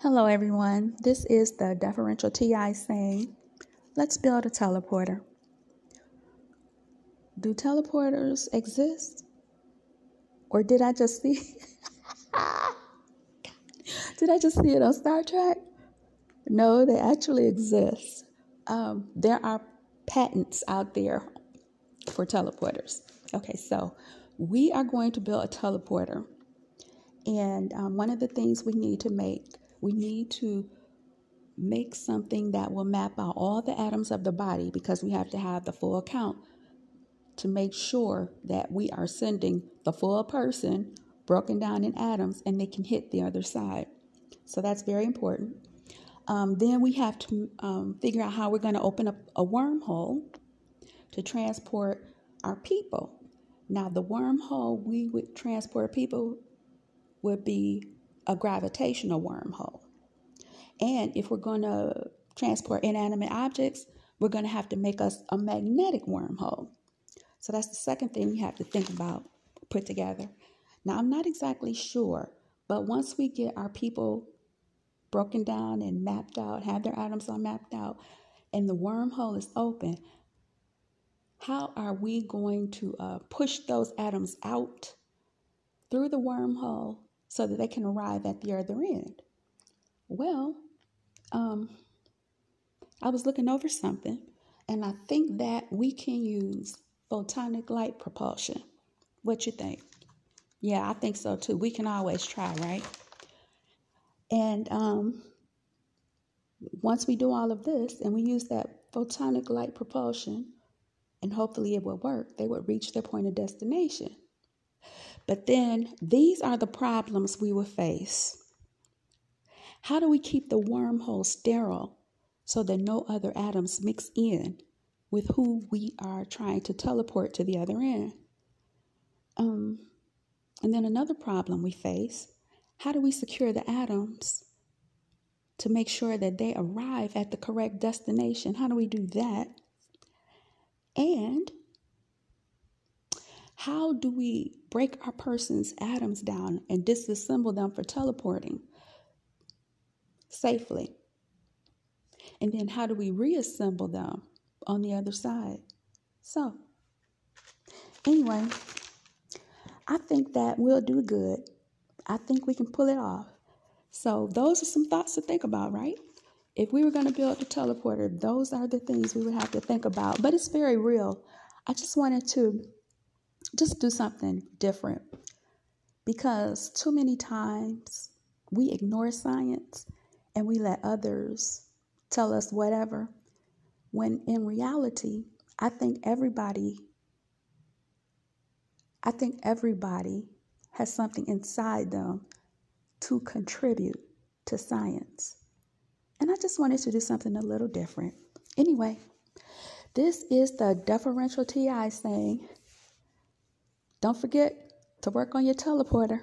Hello, everyone. This is the deferential TI saying, let's build a teleporter. Do teleporters exist? Or did I just see? did I just see it on Star Trek? No, they actually exist. Um, there are patents out there for teleporters. Okay, so we are going to build a teleporter. And um, one of the things we need to make, we need to make something that will map out all the atoms of the body because we have to have the full count to make sure that we are sending the full person broken down in atoms and they can hit the other side. So that's very important. Um, then we have to um, figure out how we're going to open up a wormhole to transport our people. Now, the wormhole we would transport people would be a gravitational wormhole. And if we're going to transport inanimate objects, we're going to have to make us a magnetic wormhole. So that's the second thing we have to think about, put together. Now, I'm not exactly sure, but once we get our people broken down and mapped out, have their atoms all mapped out, and the wormhole is open, how are we going to uh, push those atoms out through the wormhole so that they can arrive at the other end? Well, um, I was looking over something, and I think that we can use photonic light propulsion. What you think? Yeah, I think so too. We can always try, right? And um, once we do all of this and we use that photonic light propulsion, and hopefully it will work, they would reach their point of destination. But then these are the problems we will face. How do we keep the wormhole sterile so that no other atoms mix in with who we are trying to teleport to the other end? Um, and then another problem we face how do we secure the atoms to make sure that they arrive at the correct destination? How do we do that? And how do we break our person's atoms down and disassemble them for teleporting safely? And then how do we reassemble them on the other side? So, anyway, I think that we'll do good. I think we can pull it off. So, those are some thoughts to think about, right? If we were going to build the teleporter, those are the things we would have to think about. But it's very real. I just wanted to just do something different because too many times we ignore science and we let others tell us whatever when in reality I think everybody I think everybody has something inside them to contribute to science. And I just wanted to do something a little different. Anyway, this is the deferential TI saying, don't forget to work on your teleporter.